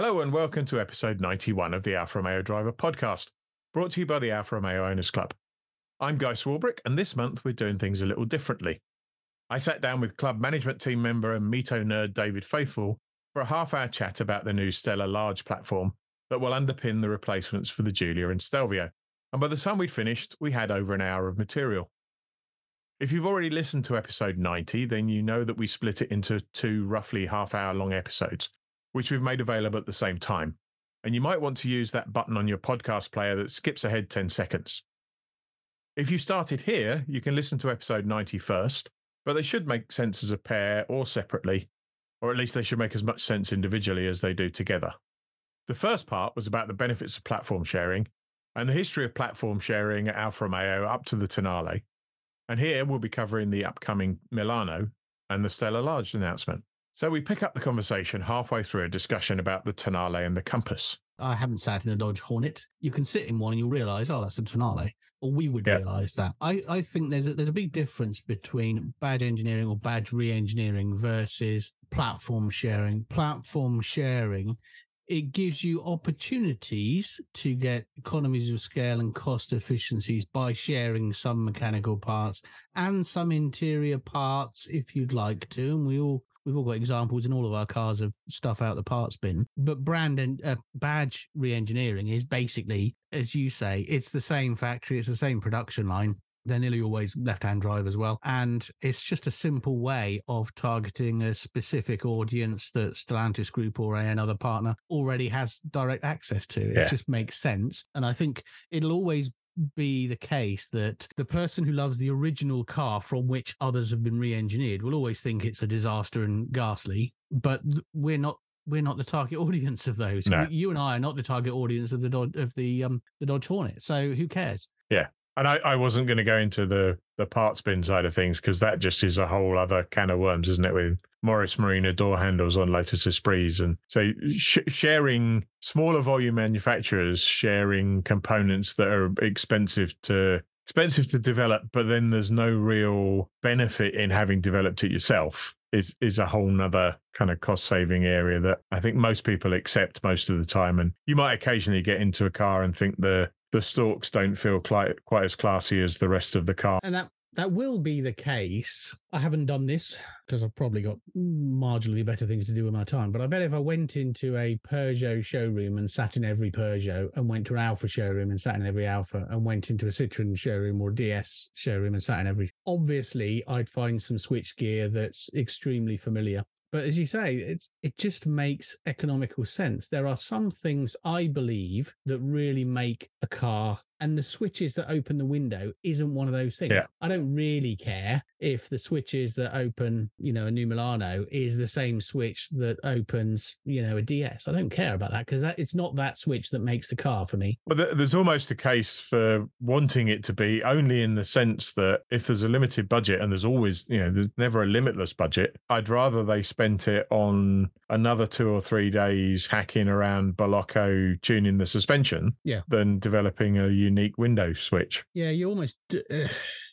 Hello and welcome to episode 91 of the Alfa Romeo Driver podcast, brought to you by the Alfa Romeo Owners Club. I'm Guy Swarbrick, and this month we're doing things a little differently. I sat down with club management team member and MiTo nerd David Faithful for a half hour chat about the new STLA Large platform that will underpin the replacements for the Giulia and Stelvio. And by the time we'd finished, we had over an hour of material. If you've already listened to episode 90, then you know that we split it into two roughly half hour long episodes, which we've made available at the same time. And you might want to use that button on your podcast player that skips ahead 10 seconds. If you started here, you can listen to episode 90 first, but they should make sense as a pair or separately, or at least they should make as much sense individually as they do together. The first part was about the benefits of platform sharing and the history of platform sharing at Alfa Romeo up to the Tonale. And here we'll be covering the upcoming Milano and the STLA Large announcement. So we pick up the conversation halfway through a discussion about the Tonale and the Compass. I haven't sat in a Dodge Hornet. You can sit in one and you'll realise, oh, that's a Tonale. Or we would Yeah. realise that. I, I think there's a, there's a big difference between bad engineering or bad re-engineering versus platform sharing. Platform sharing, it gives you opportunities to get economies of scale and cost efficiencies by sharing some mechanical parts and some interior parts if you'd like to. And we all We've all got examples in all of our cars of stuff out the parts bin. But brand and uh, badge re-engineering is basically, as you say, it's the same factory, it's the same production line. They're nearly always left-hand drive as well, and it's just a simple way of targeting a specific audience that Stellantis Group or another partner already has direct access to. It Yeah. just makes sense, and I think it'll always be the case that the person who loves the original car from which others have been re-engineered will always think it's a disaster and ghastly but we're not we're not the target audience of those. No. You and i are not the target audience of the Dodge, of the um the dodge hornet so who cares And I, I wasn't going to go into the, the parts bin side of things because that just is a whole other can of worms, isn't it? With Morris Marina door handles on Lotus Esprits. And so sh- sharing smaller volume manufacturers, sharing components that are expensive to expensive to develop, but then there's no real benefit in having developed it yourself is is a whole nother kind of cost saving area that I think most people accept most of the time. And you might occasionally get into a car and think the the stalks don't feel quite quite as classy as the rest of the car. and that that will be the case i haven't done this because i've probably got marginally better things to do with my time but i bet if i went into a peugeot showroom and sat in every peugeot and went to an Alfa showroom and sat in every Alfa and went into a citroen showroom or ds showroom and sat in every obviously i'd find some switch gear that's extremely familiar but as you say, it's it just makes economical sense. There are some things I believe that really make a car, and the switches that open the window isn't one of those things. Yeah. I don't really care if the switches that open, you know, a new Milano is the same switch that opens, you know, a DS. I don't care about that because that it's not that switch that makes the car for me. Well, there's almost a case for wanting it to be only in the sense that if there's a limited budget, and there's always, you know, there's never a limitless budget, I'd rather they spent it on another two or three days hacking around Balocco tuning the suspension Yeah. than developing a unique window switch. Yeah, you almost uh,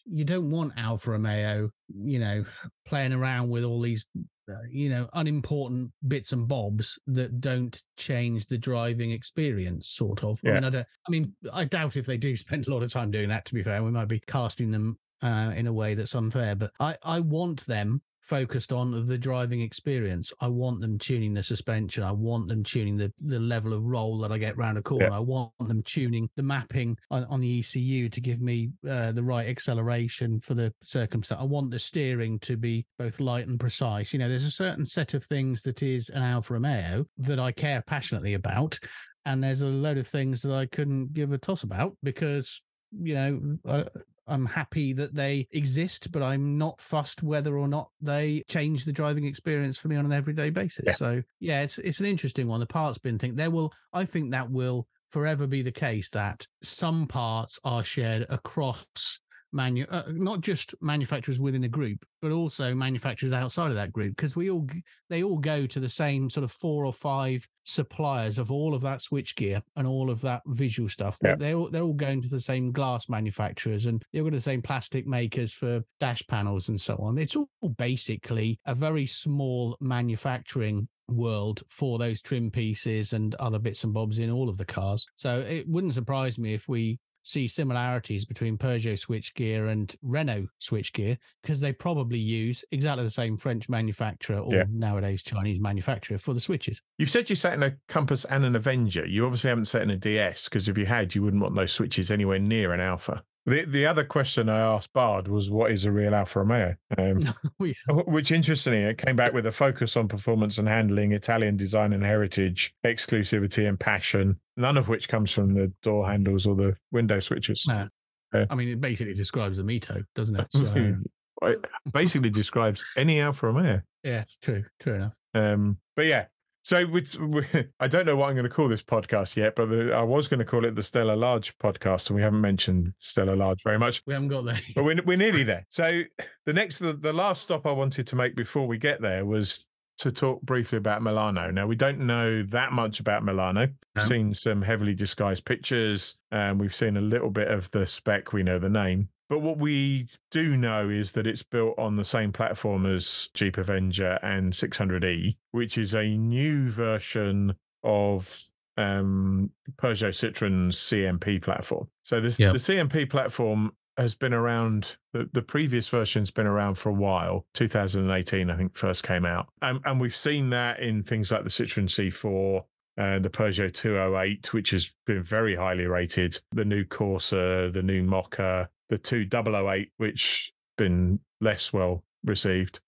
you don't want Alfa Romeo, you know, playing around with all these, uh, you know, unimportant bits and bobs that don't change the driving experience. Sort of. I Yeah. mean, I, don't, I mean, I doubt if they do spend a lot of time doing that. To be fair, we might be casting them uh, in a way that's unfair, but I I want them focused on the driving experience. I want them tuning the suspension. I want them tuning the, the level of roll that I get round a corner. Yeah. I want them tuning the mapping on, on the ECU to give me uh, the right acceleration for the circumstance. I want the steering to be both light and precise. You know, there's a certain set of things that is an Alfa Romeo that I care passionately about. And there's a load of things that I couldn't give a toss about because, you know, uh, I'm happy that they exist, but I'm not fussed whether or not they change the driving experience for me on an everyday basis. Yeah. So yeah, it's it's an interesting one. The parts bin thing. There will I think that will forever be the case that some parts are shared across manu uh, not just manufacturers within a group but also manufacturers outside of that group because we all they all go to the same sort of four or five suppliers of all of that switchgear and all of that visual stuff Yeah. they're all, they're all going to the same glass manufacturers and they're going to the same plastic makers for dash panels and so on it's all basically a very small manufacturing world for those trim pieces and other bits and bobs in all of the cars. So it wouldn't surprise me if we see similarities between Peugeot switchgear and Renault switchgear because they probably use exactly the same French manufacturer or Yeah. nowadays Chinese manufacturer for the switches. You've said you sat in a Compass and an Avenger. You obviously haven't sat in a DS because if you had, you wouldn't want those switches anywhere near an Alfa. The the other question I asked Bard was, "What is a real Alfa Romeo?" Um, Yeah. which, interestingly, it came back with a focus on performance and handling, Italian design and heritage, exclusivity and passion. None of which comes from the door handles or the window switches. No. Yeah. I mean, it basically describes the MiTo, doesn't it? So, It basically describes any Alfa Romeo. yeah, it's true. True enough. Um, but yeah, so I don't know what I'm going to call this podcast yet, but the, I was going to call it the STLA Large podcast, and we haven't mentioned STLA Large very much. We haven't got there. But we're, we're nearly there. So the next, the, the last stop I wanted to make before we get there was to talk briefly about Milano. Now we don't know that much about Milano. We've seen some heavily disguised pictures, and we've seen a little bit of the spec. We know the name. But what we do know is that it's built on the same platform as Jeep Avenger and 600e, which is a new version of um, Peugeot Citroen's CMP platform. So this, Yep. the CMP platform has been around. The, the previous version's been around for a while. 2018, I think, first came out, and, and we've seen that in things like the Citroen C4. Uh, the Peugeot 208, which has been very highly rated, the new Corsa, the new Mokka, the 2008, which been less well received,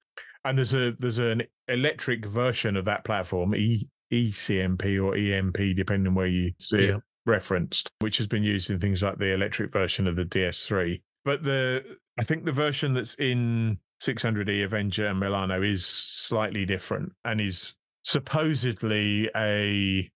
and there's a there's an electric version of that platform, E ECMP or EMP, depending where you see it referenced, which has been used in things like the electric version of the DS3. But the I think the version that's in 600e Avenger and Milano is slightly different and is supposedly a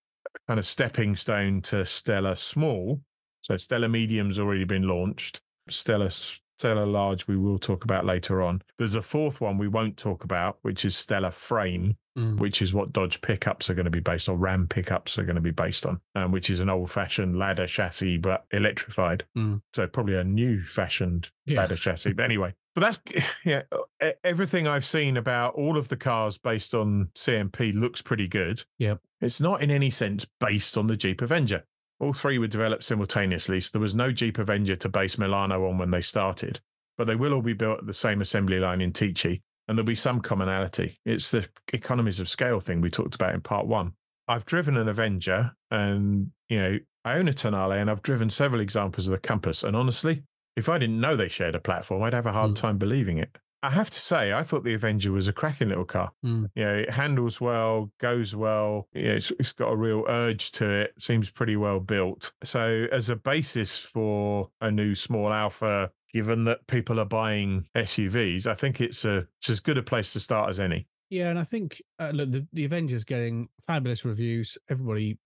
kind of stepping stone to STLA Small. So STLA Medium's already been launched. STLA STLA Large we will talk about later on. There's a fourth one we won't talk about, which is STLA Frame, Mm. which is what Dodge pickups are going to be based on, Ram pickups are going to be based on, um, which is an old fashioned ladder chassis but electrified. Mm. So probably a new fashioned ladder chassis. But anyway, but that's yeah. Everything I've seen about all of the cars based on CMP looks pretty good. Yep. It's not in any sense based on the Jeep Avenger. All three were developed simultaneously, so there was no Jeep Avenger to base Milano on when they started. But they will all be built at the same assembly line in Tychy, and there'll be some commonality. It's the economies of scale thing we talked about in part one. I've driven an Avenger, and you know I own a Tonale, and I've driven several examples of the Compass. And honestly, if I didn't know they shared a platform, I'd have a hard Mm. time believing it. I have to say, I thought the Avenger was a cracking little car. Mm. You know, it handles well, goes well. You know, it's, it's got a real urge to it. Seems pretty well built. So, as a basis for a new small Alfa, given that people are buying SUVs, I think it's a it's as good a place to start as any. Yeah, and I think uh, look, the, the Avengers getting fabulous reviews. Everybody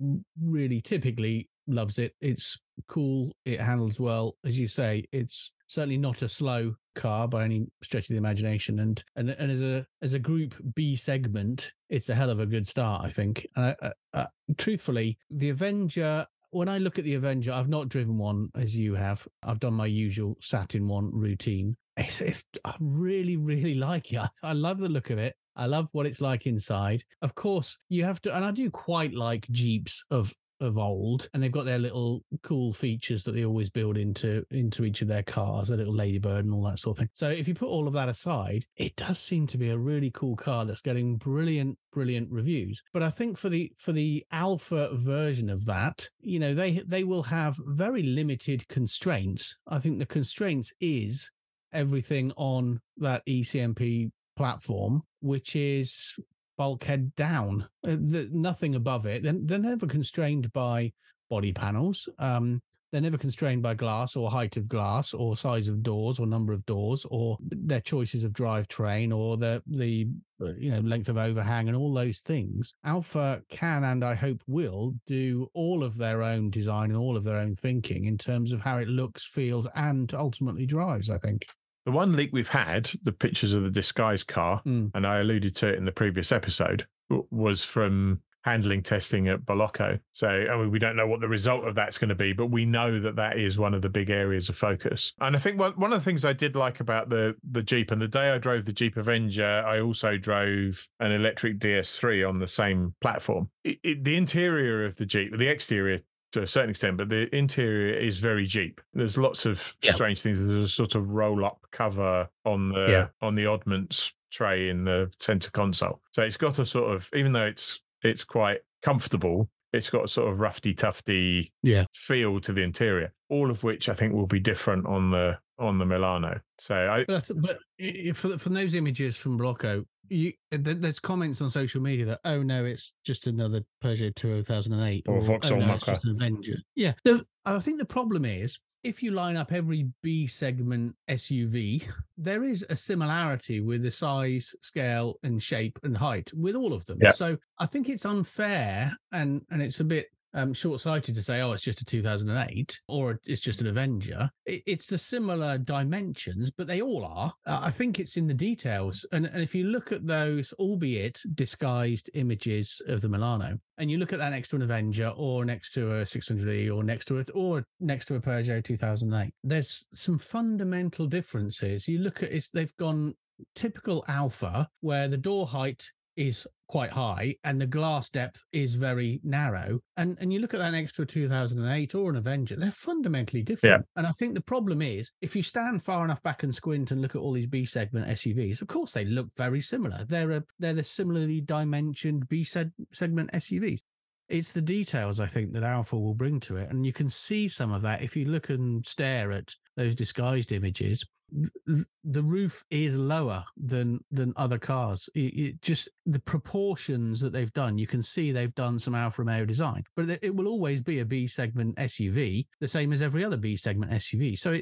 really typically loves it. It's cool. It handles well, as you say. It's certainly not a slow car by any stretch of the imagination. And and and as a as a Group B segment, it's a hell of a good start. I think. Uh, uh, uh, truthfully, the Avenger. When I look at the Avenger, I've not driven one as you have. I've done my usual sat in one routine. It's, I really, really like it. I, I love the look of it. I love what it's like inside. Of course, you have to, and I do quite like Jeeps of of old, and they've got their little cool features that they always build into into each of their cars, a little ladybird and all that sort of thing. So if you put all of that aside, it does seem to be a really cool car that's getting brilliant, brilliant reviews. But I think for the for the Alfa version of that, you know, they they will have very limited constraints. I think the constraints is everything on that ECMP platform, which is bulkhead down, uh, the, nothing above it. They're, they're never constrained by body panels. Um, they're never constrained by glass or height of glass or size of doors or number of doors or their choices of drivetrain or the the uh, you know length of overhang and all those things. Alfa can and I hope will do all of their own design and all of their own thinking in terms of how it looks, feels, and ultimately drives. I think. The one leak we've had, the pictures of the disguised car, Mm. and I alluded to it in the previous episode, was from handling testing at Balocco. So I mean, we don't know what the result of that's going to be, but we know that that is one of the big areas of focus. And I think one, one of the things I did like about the the Jeep, and the day I drove the Jeep Avenger, I also drove an electric DS3 on the same platform. It, it, the interior of the Jeep, the exterior to a certain extent, but the interior is very Jeep. There's lots of yeah. strange things. There's a sort of roll up cover on the yeah. on the oddments tray in the center console. So it's got a sort of even though it's it's quite comfortable, it's got a sort of roughy tufty yeah. feel to the interior. All of which I think will be different on the on the Milano. So I but, th- but for from those images from Balocco, you, there's comments on social media that oh no, it's just another Peugeot 2008 or, or Vauxhall oh, no, it's just an Avenger. Yeah, the, I think the problem is if you line up every B segment SUV, there is a similarity with the size, scale, and shape and height with all of them. Yeah. So I think it's unfair and and it's a bit um, short-sighted to say, oh, it's just a 2008 or it's just an Avenger. It, it's the similar dimensions, but they all are. Uh, I think it's in the details. And, and if you look at those, albeit disguised images of the Milano, and you look at that next to an Avenger or next to a 600e or next to it or next to a Peugeot 2008, there's some fundamental differences. You look at it, they've gone typical Alfa where the door height is quite high and the glass depth is very narrow. And and you look at that next to a 2008 or an Avenger, they're fundamentally different. Yeah. And I think the problem is if you stand far enough back and squint and look at all these B segment SUVs, of course they look very similar. They're a, they're the similarly dimensioned B segment SUVs. It's the details I think that Alfa will bring to it, and you can see some of that if you look and stare at those disguised images the roof is lower than than other cars. It, it, just the proportions that they've done, you can see they've done some Alfa Romeo design, but it, will always be a B segment SUV, the same as every other B segment SUV. So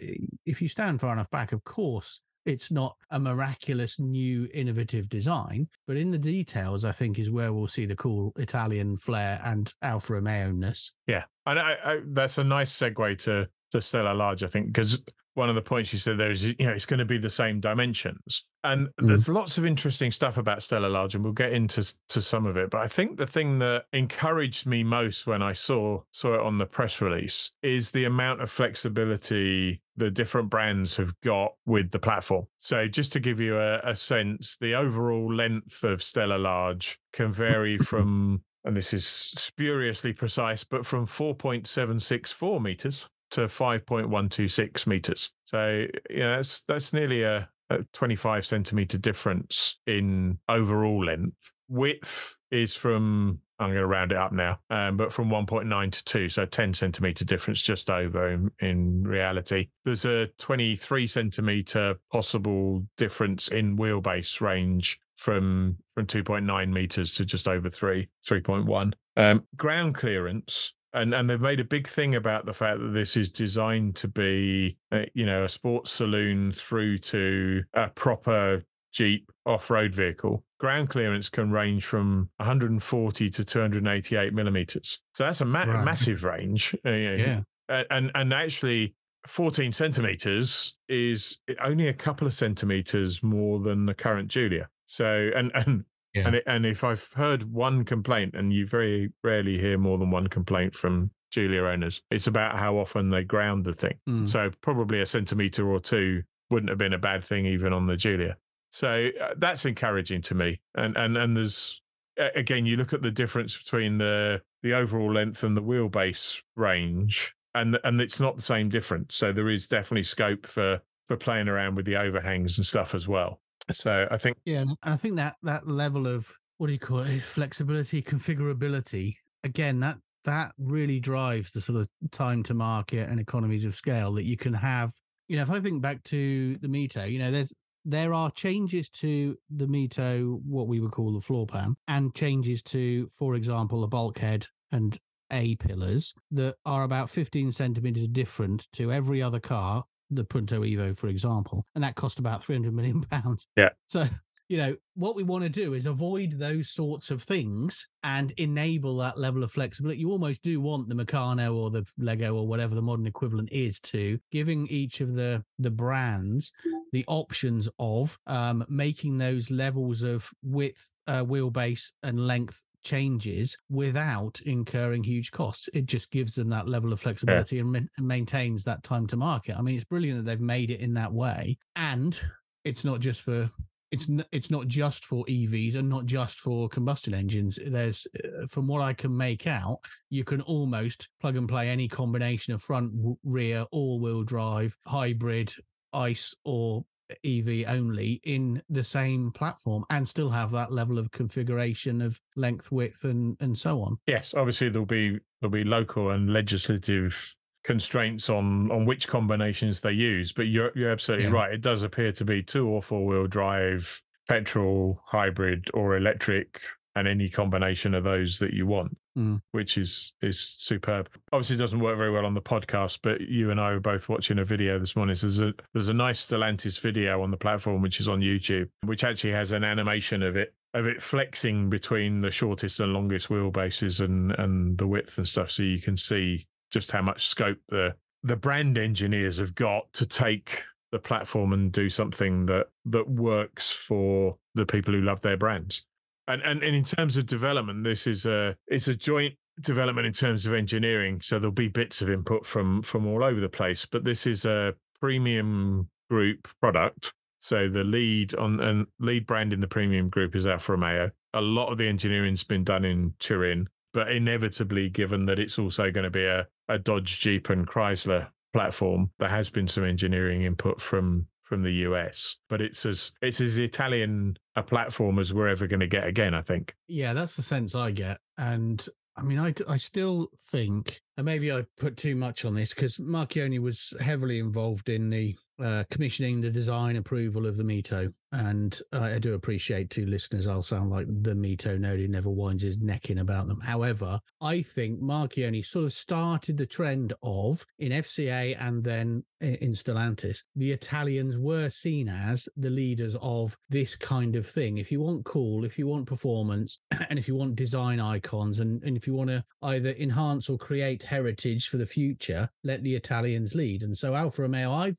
if you stand far enough back, of course. It's not a miraculous new innovative design, but in the details, I think is where we'll see the cool Italian flair and Alfa Romeo ness. Yeah, and I, I, that's a nice segue to to STLA Large, I think, because one of the points you said there is, you know, it's going to be the same dimensions. And mm. there's lots of interesting stuff about STLA Large, and we'll get into to some of it. But I think the thing that encouraged me most when I saw saw it on the press release is the amount of flexibility the different brands have got with the platform. So just to give you a, a sense, the overall length of STLA Large can vary from and this is spuriously precise, but from 4.764 meters to 5.126 meters. So, you know, that's, that's nearly a, a 25 centimeter difference in overall length. Width is from, I'm going to round it up now, um, but from 1.9 to 2, so 10 centimeter difference just over in, in reality. There's a 23 centimeter possible difference in wheelbase range from from 2.9 meters to just over 3 3.1 um, ground clearance and and they've made a big thing about the fact that this is designed to be uh, you know a sports saloon through to a proper jeep off-road vehicle ground clearance can range from 140 to 288 millimeters so that's a ma- right. massive range uh, yeah and and actually 14 centimeters is only a couple of centimeters more than the current Giulia. so and and yeah. And it, and if I've heard one complaint, and you very rarely hear more than one complaint from Giulia owners, it's about how often they ground the thing. Mm. So probably a centimeter or two wouldn't have been a bad thing even on the Giulia. So uh, that's encouraging to me. And and and there's again, you look at the difference between the the overall length and the wheelbase range, and and it's not the same difference. So there is definitely scope for for playing around with the overhangs and stuff as well. So I think yeah, and I think that that level of what do you call it, flexibility, configurability, again, that that really drives the sort of time to market and economies of scale that you can have. You know, if I think back to the MiTo, you know, there's there are changes to the MiTo, what we would call the floor plan, and changes to, for example, a bulkhead and A pillars that are about 15 centimeters different to every other car the Punto Evo, for example, and that cost about 300 million pounds. Yeah. So, you know, what we want to do is avoid those sorts of things and enable that level of flexibility. You almost do want the Meccano or the Lego or whatever the modern equivalent is to giving each of the the brands the options of um, making those levels of width, uh, wheelbase, and length changes without incurring huge costs. It just gives them that level of flexibility yeah. and, ma- and maintains that time to market. I mean, it's brilliant that they've made it in that way. And it's not just for it's n- it's not just for EVs and not just for combustion engines. There's, uh, from what I can make out, you can almost plug and play any combination of front, rear, all-wheel drive, hybrid, ICE, or EV only in the same platform and still have that level of configuration of length, width, and and so on. Yes, obviously there'll be there'll be local and legislative constraints on on which combinations they use. But you're you're absolutely yeah. right. It does appear to be two or four wheel drive, petrol, hybrid, or electric, and any combination of those that you want, mm. which is is superb. Obviously, it doesn't work very well on the podcast, but you and I were both watching a video this morning. So there's a there's a nice Stellantis video on the platform, which is on YouTube, which actually has an animation of it of it flexing between the shortest and longest wheelbases and and the width and stuff, so you can see just how much scope the the brand engineers have got to take the platform and do something that that works for the people who love their brands. And and, and in terms of development, this is a it's a joint development in terms of engineering. So there'll be bits of input from from all over the place. But this is a premium group product. So the lead on and lead brand in the premium group is Alfa Romeo. A lot of the engineering's been done in Turin, but inevitably, given that it's also going to be a, a Dodge, Jeep, and Chrysler platform, there has been some engineering input from from the US. But it's as it's as Italian a platform as we're ever going to get again. I think. Yeah, that's the sense I get, and I mean, I, I still think, and maybe I put too much on this because Marchionne was heavily involved in the uh, commissioning the design approval of the MiTo. And I do appreciate to listeners, I'll sound like the MiTo node who never winds his neck in about them. However, I think Marchionne sort of started the trend of in FCA and then in Stellantis, the Italians were seen as the leaders of this kind of thing. If you want cool, if you want performance, and if you want design icons, and, and if you want to either enhance or create heritage for the future, let the Italians lead. And so Alfa Romeo, I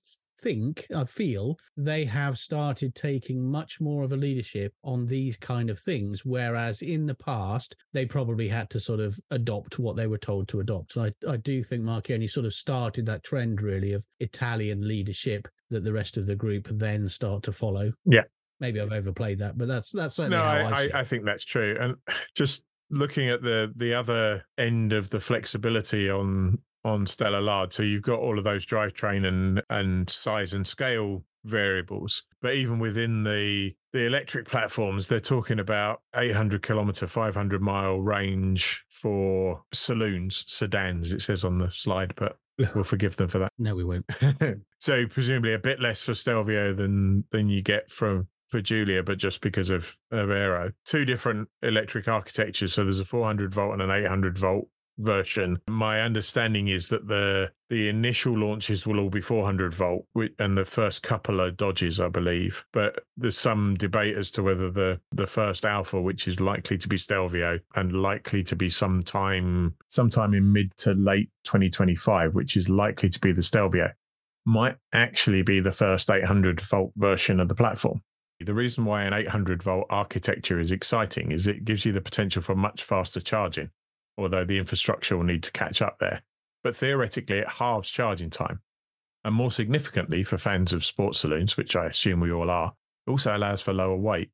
think, I feel they have started taking much more of a leadership on these kind of things, whereas in the past they probably had to sort of adopt what they were told to adopt. So I, I do think Marchionne sort of started that trend really of Italian leadership that the rest of the group then start to follow. Yeah. Maybe I've overplayed that, but that's that's certainly no, how I, I, I think that's true. And just looking at the the other end of the flexibility on on STLA Large, So you've got all of those drivetrain and and size and scale variables. But even within the the electric platforms, they're talking about 800 kilometer, 500 mile range for saloons, sedans. It says on the slide, but we'll forgive them for that. No, we won't. so presumably a bit less for Stelvio than than you get from for Giulia, but just because of, of Aero. Two different electric architectures. So there's a 400 volt and an 800 volt version. My understanding is that the the initial launches will all be 400 volt, and the first couple are Dodges, I believe. But there's some debate as to whether the the first Alfa, which is likely to be Stelvio and likely to be sometime sometime in mid to late 2025, which is likely to be the Stelvio, might actually be the first 800 volt version of the platform. The reason why an 800 volt architecture is exciting is it gives you the potential for much faster charging although the infrastructure will need to catch up there. But theoretically, it halves charging time. And more significantly, for fans of sports saloons, which I assume we all are, it also allows for lower weight.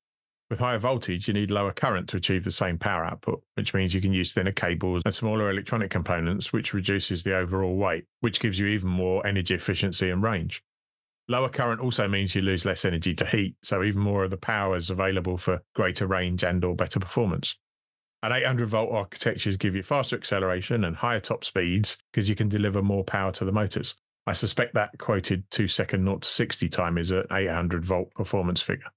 With higher voltage, you need lower current to achieve the same power output, which means you can use thinner cables and smaller electronic components, which reduces the overall weight, which gives you even more energy efficiency and range. Lower current also means you lose less energy to heat, so even more of the power is available for greater range and or better performance. And 800 volt architectures give you faster acceleration and higher top speeds because you can deliver more power to the motors. I suspect that quoted two second 0 to 60 time is an 800 volt performance figure.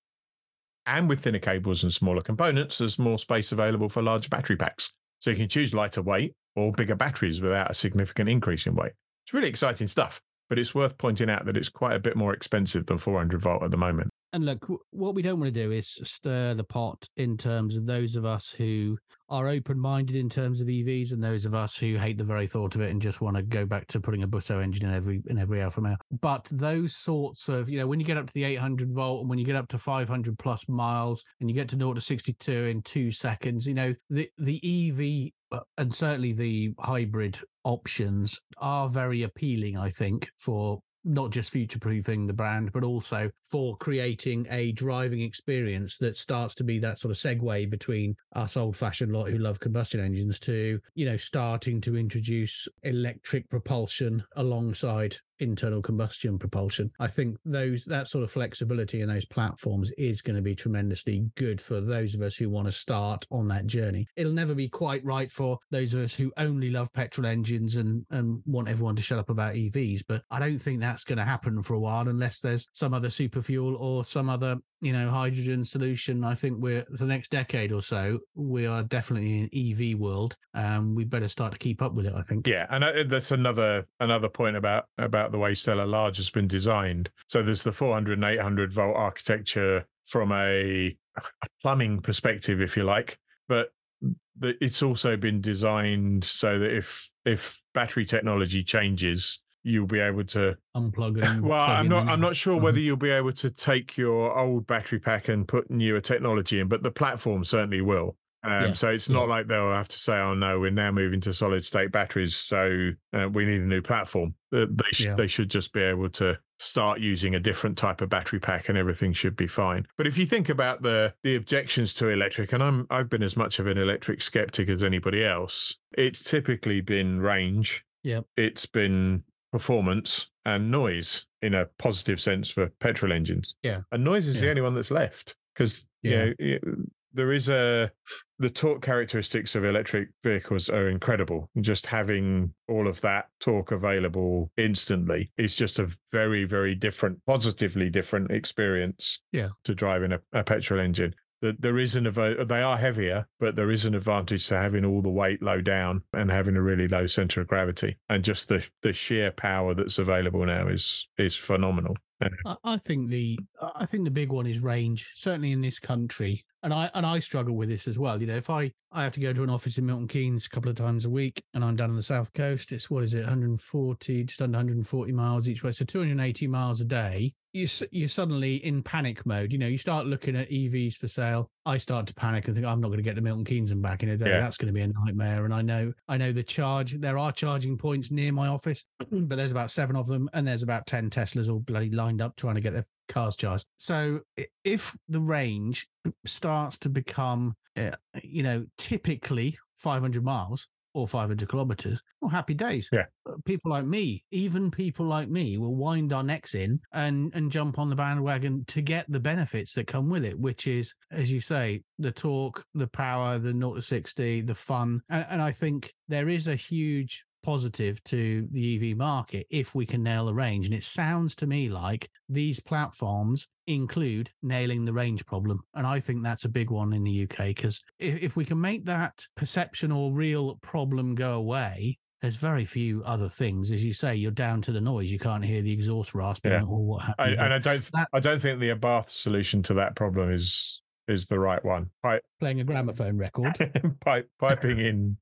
And with thinner cables and smaller components, there's more space available for larger battery packs. So you can choose lighter weight or bigger batteries without a significant increase in weight. It's really exciting stuff, but it's worth pointing out that it's quite a bit more expensive than 400 volt at the moment. And look, what we don't want to do is stir the pot in terms of those of us who are open minded in terms of EVs and those of us who hate the very thought of it and just want to go back to putting a Busso engine in every in every Alfa Romeo. But those sorts of, you know, when you get up to the 800 volt and when you get up to 500 plus miles and you get to 0 to 62 in two seconds, you know, the the EV uh, and certainly the hybrid options are very appealing, I think, for not just future proofing the brand, but also for creating a driving experience that starts to be that sort of segue between us old fashioned lot who love combustion engines to, you know, starting to introduce electric propulsion alongside internal combustion propulsion. I think those that sort of flexibility in those platforms is going to be tremendously good for those of us who want to start on that journey. It'll never be quite right for those of us who only love petrol engines and and want everyone to shut up about EVs, but I don't think that's going to happen for a while unless there's some other super fuel or some other you know hydrogen solution i think we're the next decade or so we are definitely in an ev world um we better start to keep up with it i think. Yeah and uh, that's another another point about about the way STLA Large has been designed. So there's the 400 and 800 volt architecture from a, a plumbing perspective if you like but it's also been designed so that if if battery technology changes you'll be able to unplug and well i'm not i'm not sure whether mm-hmm. you'll be able to take your old battery pack and put newer technology in but the platform certainly will um, yeah. so it's not yeah. like they'll have to say oh no we're now moving to solid state batteries so uh, we need a new platform uh, they, sh- yeah. they should just be able to start using a different type of battery pack and everything should be fine but if you think about the the objections to electric and i'm i've been as much of an electric skeptic as anybody else it's typically been range yeah it's been performance and noise in a positive sense for petrol engines. Yeah. And noise is yeah. the only one that's left because yeah. you know, there is a the torque characteristics of electric vehicles are incredible. Just having all of that torque available instantly is just a very, very different, positively different experience. Yeah. To driving a, a petrol engine that there is an they are heavier, but there is an advantage to having all the weight low down and having a really low center of gravity, and just the the sheer power that's available now is is phenomenal. I think the I think the big one is range. Certainly in this country, and I and I struggle with this as well. You know, if I I have to go to an office in Milton Keynes a couple of times a week, and I'm down on the south coast, it's what is it, 140, just under 140 miles each way, so 280 miles a day. You you're suddenly in panic mode. You know, you start looking at EVs for sale. I start to panic and think I'm not going to get to Milton Keynes and back in a day. Yeah. That's going to be a nightmare. And I know I know the charge. There are charging points near my office, but there's about seven of them, and there's about ten Teslas all bloody lined up trying to get their cars charged. So if the range starts to become, uh, you know, typically 500 miles or 500 kilometers, well, happy days. Yeah. People like me, even people like me, will wind our necks in and and jump on the bandwagon to get the benefits that come with it, which is, as you say, the torque, the power, the 0 to 60, the fun. And, and I think there is a huge positive to the EV market if we can nail the range. And it sounds to me like these platforms include nailing the range problem. And I think that's a big one in the UK because if, if we can make that perception or real problem go away, there's very few other things. As you say, you're down to the noise. You can't hear the exhaust rasping yeah. or what you. And I don't, that, I don't think the Abarth solution to that problem is is the right one. Pipe, playing a gramophone record, pipe, piping in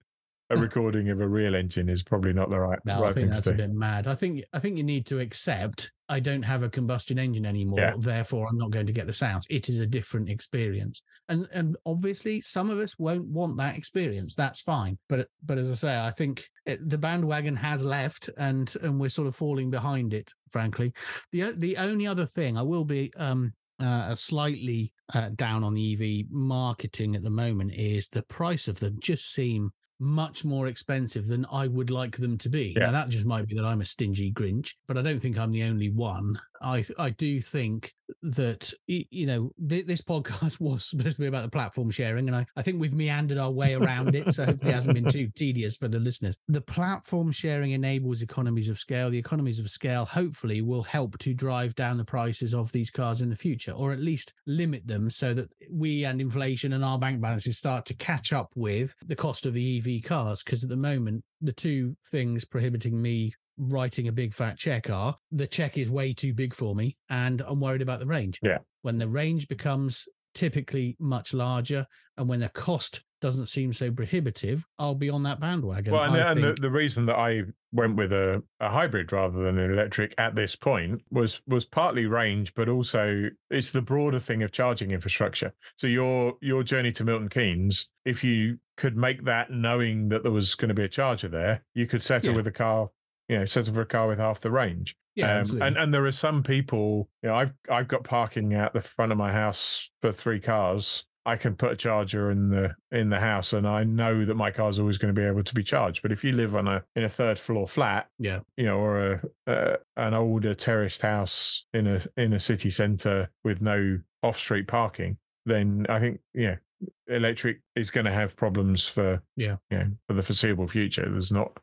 a recording of a real engine is probably not the right. No, right I think that's a bit mad. I think I think you need to accept I don't have a combustion engine anymore, yeah. therefore I'm not going to get the sounds. It is a different experience, and and obviously some of us won't want that experience. That's fine, but but as I say, I think it, the bandwagon has left, and and we're sort of falling behind it. Frankly, the the only other thing I will be um uh, slightly uh, down on the EV marketing at the moment is the price of them just seem much more expensive than I would like them to be. Yeah. Now that just might be that I'm a stingy Grinch, but I don't think I'm the only one. I I do think that you know th- this podcast was supposed to be about the platform sharing, and I, I think we've meandered our way around it, so hopefully it hasn't been too tedious for the listeners. The platform sharing enables economies of scale. The economies of scale hopefully will help to drive down the prices of these cars in the future, or at least limit them so that we and inflation and our bank balances start to catch up with the cost of the EV cars. Because at the moment, the two things prohibiting me writing a big fat check are the check is way too big for me and I'm worried about the range. Yeah. when the range becomes typically much larger and when the cost doesn't seem so prohibitive, I'll be on that bandwagon. Well, and, I and the, the reason that I went with a, a hybrid rather than an electric at this point was was partly range, but also it's the broader thing of charging infrastructure. So your your journey to Milton Keynes, if you could make that knowing that there was going to be a charger there, you could settle Yeah. with a car, you know, settle for a car with half the range. yeah, Um, and and there are some people, you know, I've I've got parking out the front of my house for three cars. I can put a charger in the in the house, and I know that my car's always going to be able to be charged. But if you live on a in a third floor flat, Yeah. you know, or a uh, an older terraced house in a in a city centre with no off street parking, then I think yeah, electric is going to have problems for Yeah. you know, for the foreseeable future. There's not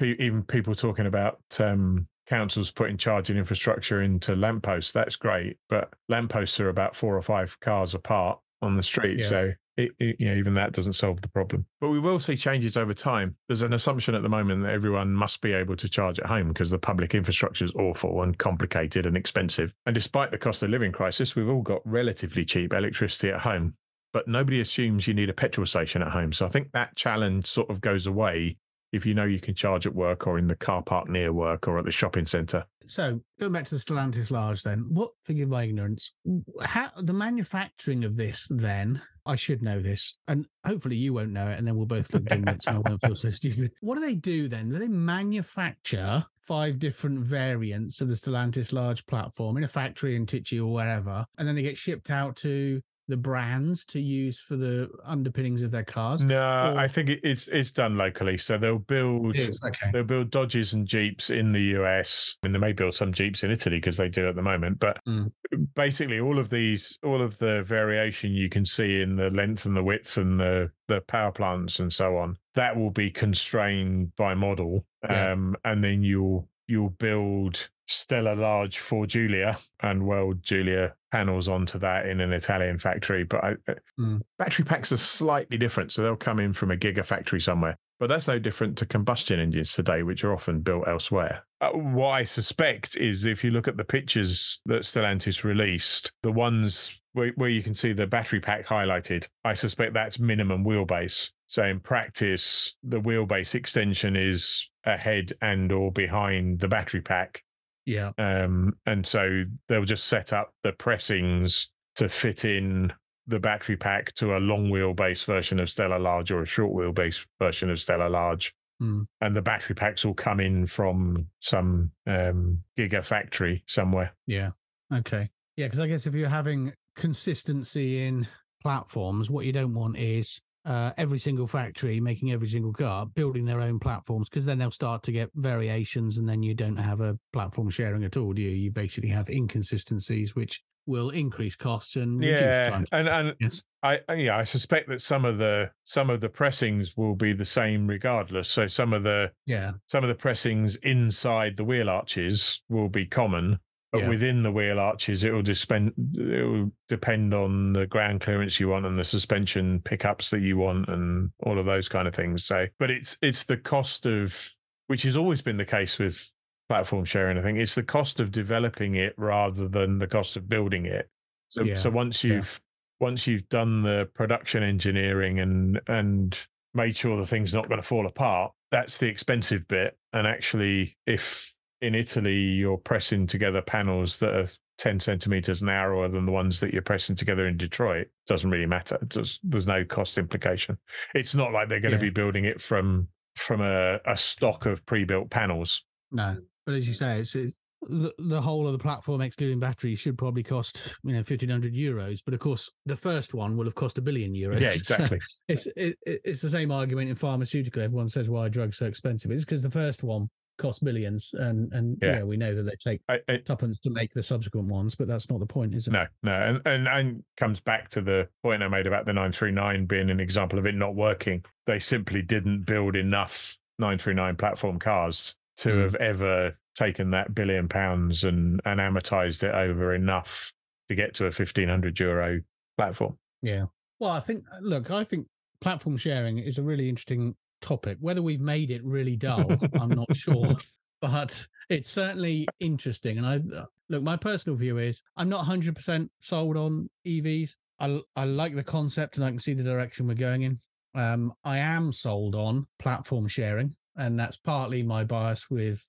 even people talking about um, councils putting charging infrastructure into lampposts. That's great, but lampposts are about four or five cars apart on the street, Yeah. so. It, it, you know, even that doesn't solve the problem. But we will see changes over time. There's an assumption at the moment that everyone must be able to charge at home because the public infrastructure is awful and complicated and expensive. And despite the cost of living crisis, we've all got relatively cheap electricity at home but nobody assumes you need a petrol station at home. So I think that challenge sort of goes away if you know you can charge at work or in the car park near work or at the shopping centre. So going back to the Stellantis Large, then what? Forgive my ignorance. How the manufacturing of this? Then I should know this, and hopefully you won't know it, and then we'll both look dimwits, and I won't feel so stupid. What do they do then? Do they manufacture five different variants of the Stellantis Large platform in a factory in Tychy or wherever, and then they get shipped out to the brands to use for the underpinnings of their cars? No, I think it's it's done locally. So they'll build okay. they'll build Dodges and Jeeps in the US. I mean, they may build some Jeeps in Italy because they do at the moment. But Mm. basically, all of these, all of the variation you can see in the length and the width and the the power plants and so on, that will be constrained by model. Yeah. Um, and then you'll you'll build STLA Large for Giulia and weld Giulia panels onto that in an Italian factory. But I, Mm. battery packs are slightly different, so they'll come in from a gigafactory somewhere. But that's no different to combustion engines today, which are often built elsewhere. Uh, what I suspect is if you look at the pictures that Stellantis released, the ones where, where you can see the battery pack highlighted, I suspect that's minimum wheelbase. So in practice, the wheelbase extension is ahead and or behind the battery pack Yeah. um, and so they'll just set up the pressings to fit in the battery pack to a long wheelbase version of STLA Large or a short wheelbase version of STLA Large. Hmm. And the battery packs will come in from some um, gigafactory somewhere. Yeah. Okay. Yeah, because I guess if you're having consistency in platforms, what you don't want is uh, every single factory making every single car building their own platforms, because then they'll start to get variations, and then you don't have a platform sharing at all, do you? You basically have inconsistencies, which will increase costs and reduce yeah, time. and and Yes. I- yeah I suspect that some of the some of the pressings will be the same regardless. So some of the Yeah. some of the pressings inside the wheel arches will be common, but Yeah. within the wheel arches, it will depend. It will depend on the ground clearance you want and the suspension pickups that you want, and all of those kind of things. So, but it's it's the cost of which has always been the case with platform sharing. I think it's the cost of developing it rather than the cost of building it. So, Yeah. so once you've once you've done the production engineering and and made sure the thing's not going to fall apart, that's the expensive bit. And actually, if in Italy you're pressing together panels that are 10 centimeters narrower than the ones that you're pressing together in Detroit, doesn't really matter. Does, there's no cost implication. It's not like they're going Yeah. to be building it from from a, a stock of pre-built panels. No, but as you say, it's, it's the, the whole of the platform, excluding batteries, should probably cost you know fifteen hundred euros. But of course, the first one will have cost a billion euros. Yeah, So exactly. it's it, it- it's the same argument in pharmaceutical. Everyone says why are drugs so expensive. It's because the first one cost billions, and and Yeah. yeah, we know that they take I, I, tuppence to make the subsequent ones, but that's not the point, is it? No, no, and, and and comes back to the point I made about the 939 being an example of it not working. They simply didn't build enough 939 platform cars to Mm. have ever taken that billion pounds and and amortized it over enough to get to a 1500 euro platform. Yeah. Well, I think look, I think platform sharing is a really interesting topic. Whether we've made it really dull, I'm not sure. but it's certainly interesting. And I look, my personal view is I'm not 100% sold on EVs. I, I like the concept and I can see the direction we're going in. Um, I am sold on platform sharing, and that's partly my bias with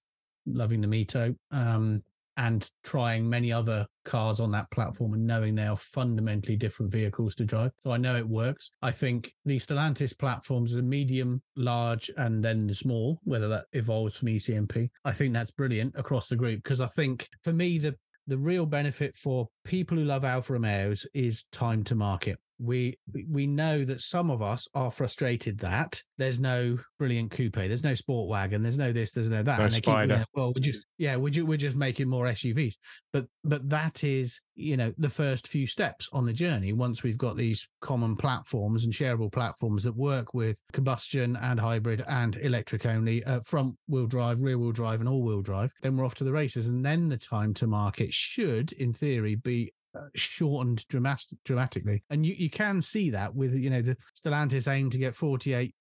loving the MiTo. Um, and trying many other cars on that platform and knowing they are fundamentally different vehicles to drive. So I know it works. I think the Stellantis platforms are medium, large, and then the small, whether that evolves from ECMP. I think that's brilliant across the group because I think for me, the the real benefit for people who love Alfa Romeos is time to market we we know that some of us are frustrated that there's no brilliant coupe, there's no sport wagon, there's no this, there's no that. No and they spider. keep, well, we just yeah, we're just, we're just making more SUVs. But but that is you know the first few steps on the journey. Once we've got these common platforms and shareable platforms that work with combustion and hybrid and electric only, uh, front wheel drive, rear wheel drive, and all wheel drive, then we're off to the races. And then the time to market should, in theory, be shortened dramatic, dramatically. And you, you can see that with, you know, the Stellantis aim to get 48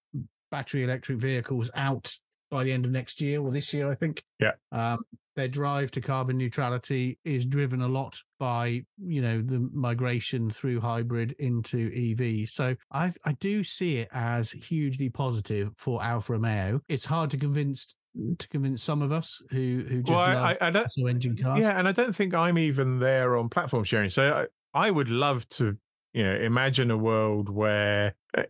battery electric vehicles out by the end of next year or this year, I think. Yeah. Um, their drive to carbon neutrality is driven a lot by you know the migration through hybrid into EV. So I I do see it as hugely positive for Alfa Romeo. It's hard to convince to convince some of us who who just well, love I, I don't, engine cars. Yeah, and I don't think I'm even there on platform sharing. So I, I would love to, you know, imagine a world where uh,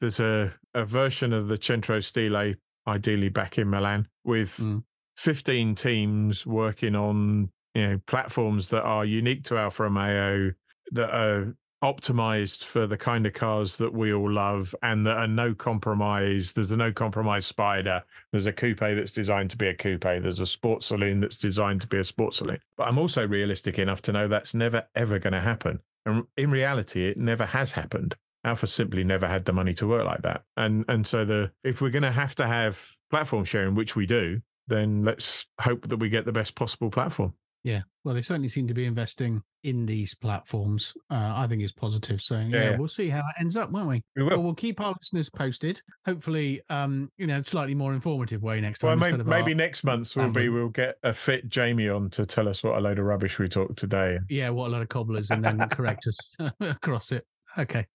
there's a a version of the Centro Stile, ideally back in Milan, with mm. 15 teams working on you know platforms that are unique to Alfa Romeo that are optimized for the kind of cars that we all love and that are no compromise. There's a no compromise spider. There's a coupe that's designed to be a coupe. There's a sports saloon that's designed to be a sports saloon. But I'm also realistic enough to know that's never, ever going to happen. And in reality, it never has happened. Alfa simply never had the money to work like that. And and so the if we're going to have to have platform sharing, which we do, then let's hope that we get the best possible platform. Yeah, well, they certainly seem to be investing in these platforms. Uh, I think is positive. So yeah, yeah, we'll see how it ends up, won't we? We will. Well, we'll keep our listeners posted. Hopefully, um, you know, slightly more informative way next time. Well, maybe, maybe next month will be we'll get a fit Jamie on to tell us what a load of rubbish we talked today. Yeah, what a lot of cobblers, and then correct us across it. Okay.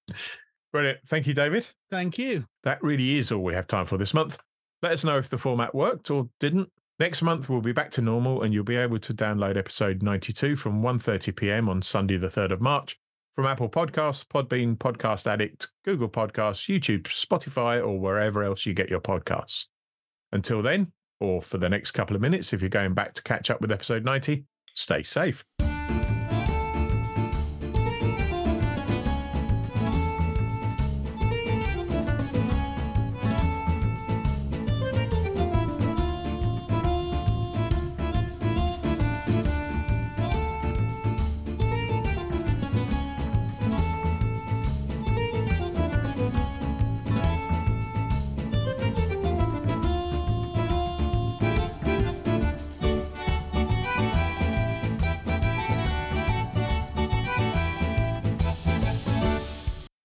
Brilliant. Thank you, David. Thank you. That really is all we have time for this month. Let us know if the format worked or didn't. Next month we'll be back to normal and you'll be able to download episode 92 from 1:30 p.m. on Sunday the 3rd of March from Apple Podcasts, Podbean, Podcast Addict, Google Podcasts, YouTube, Spotify or wherever else you get your podcasts. Until then, or for the next couple of minutes if you're going back to catch up with episode 90, stay safe.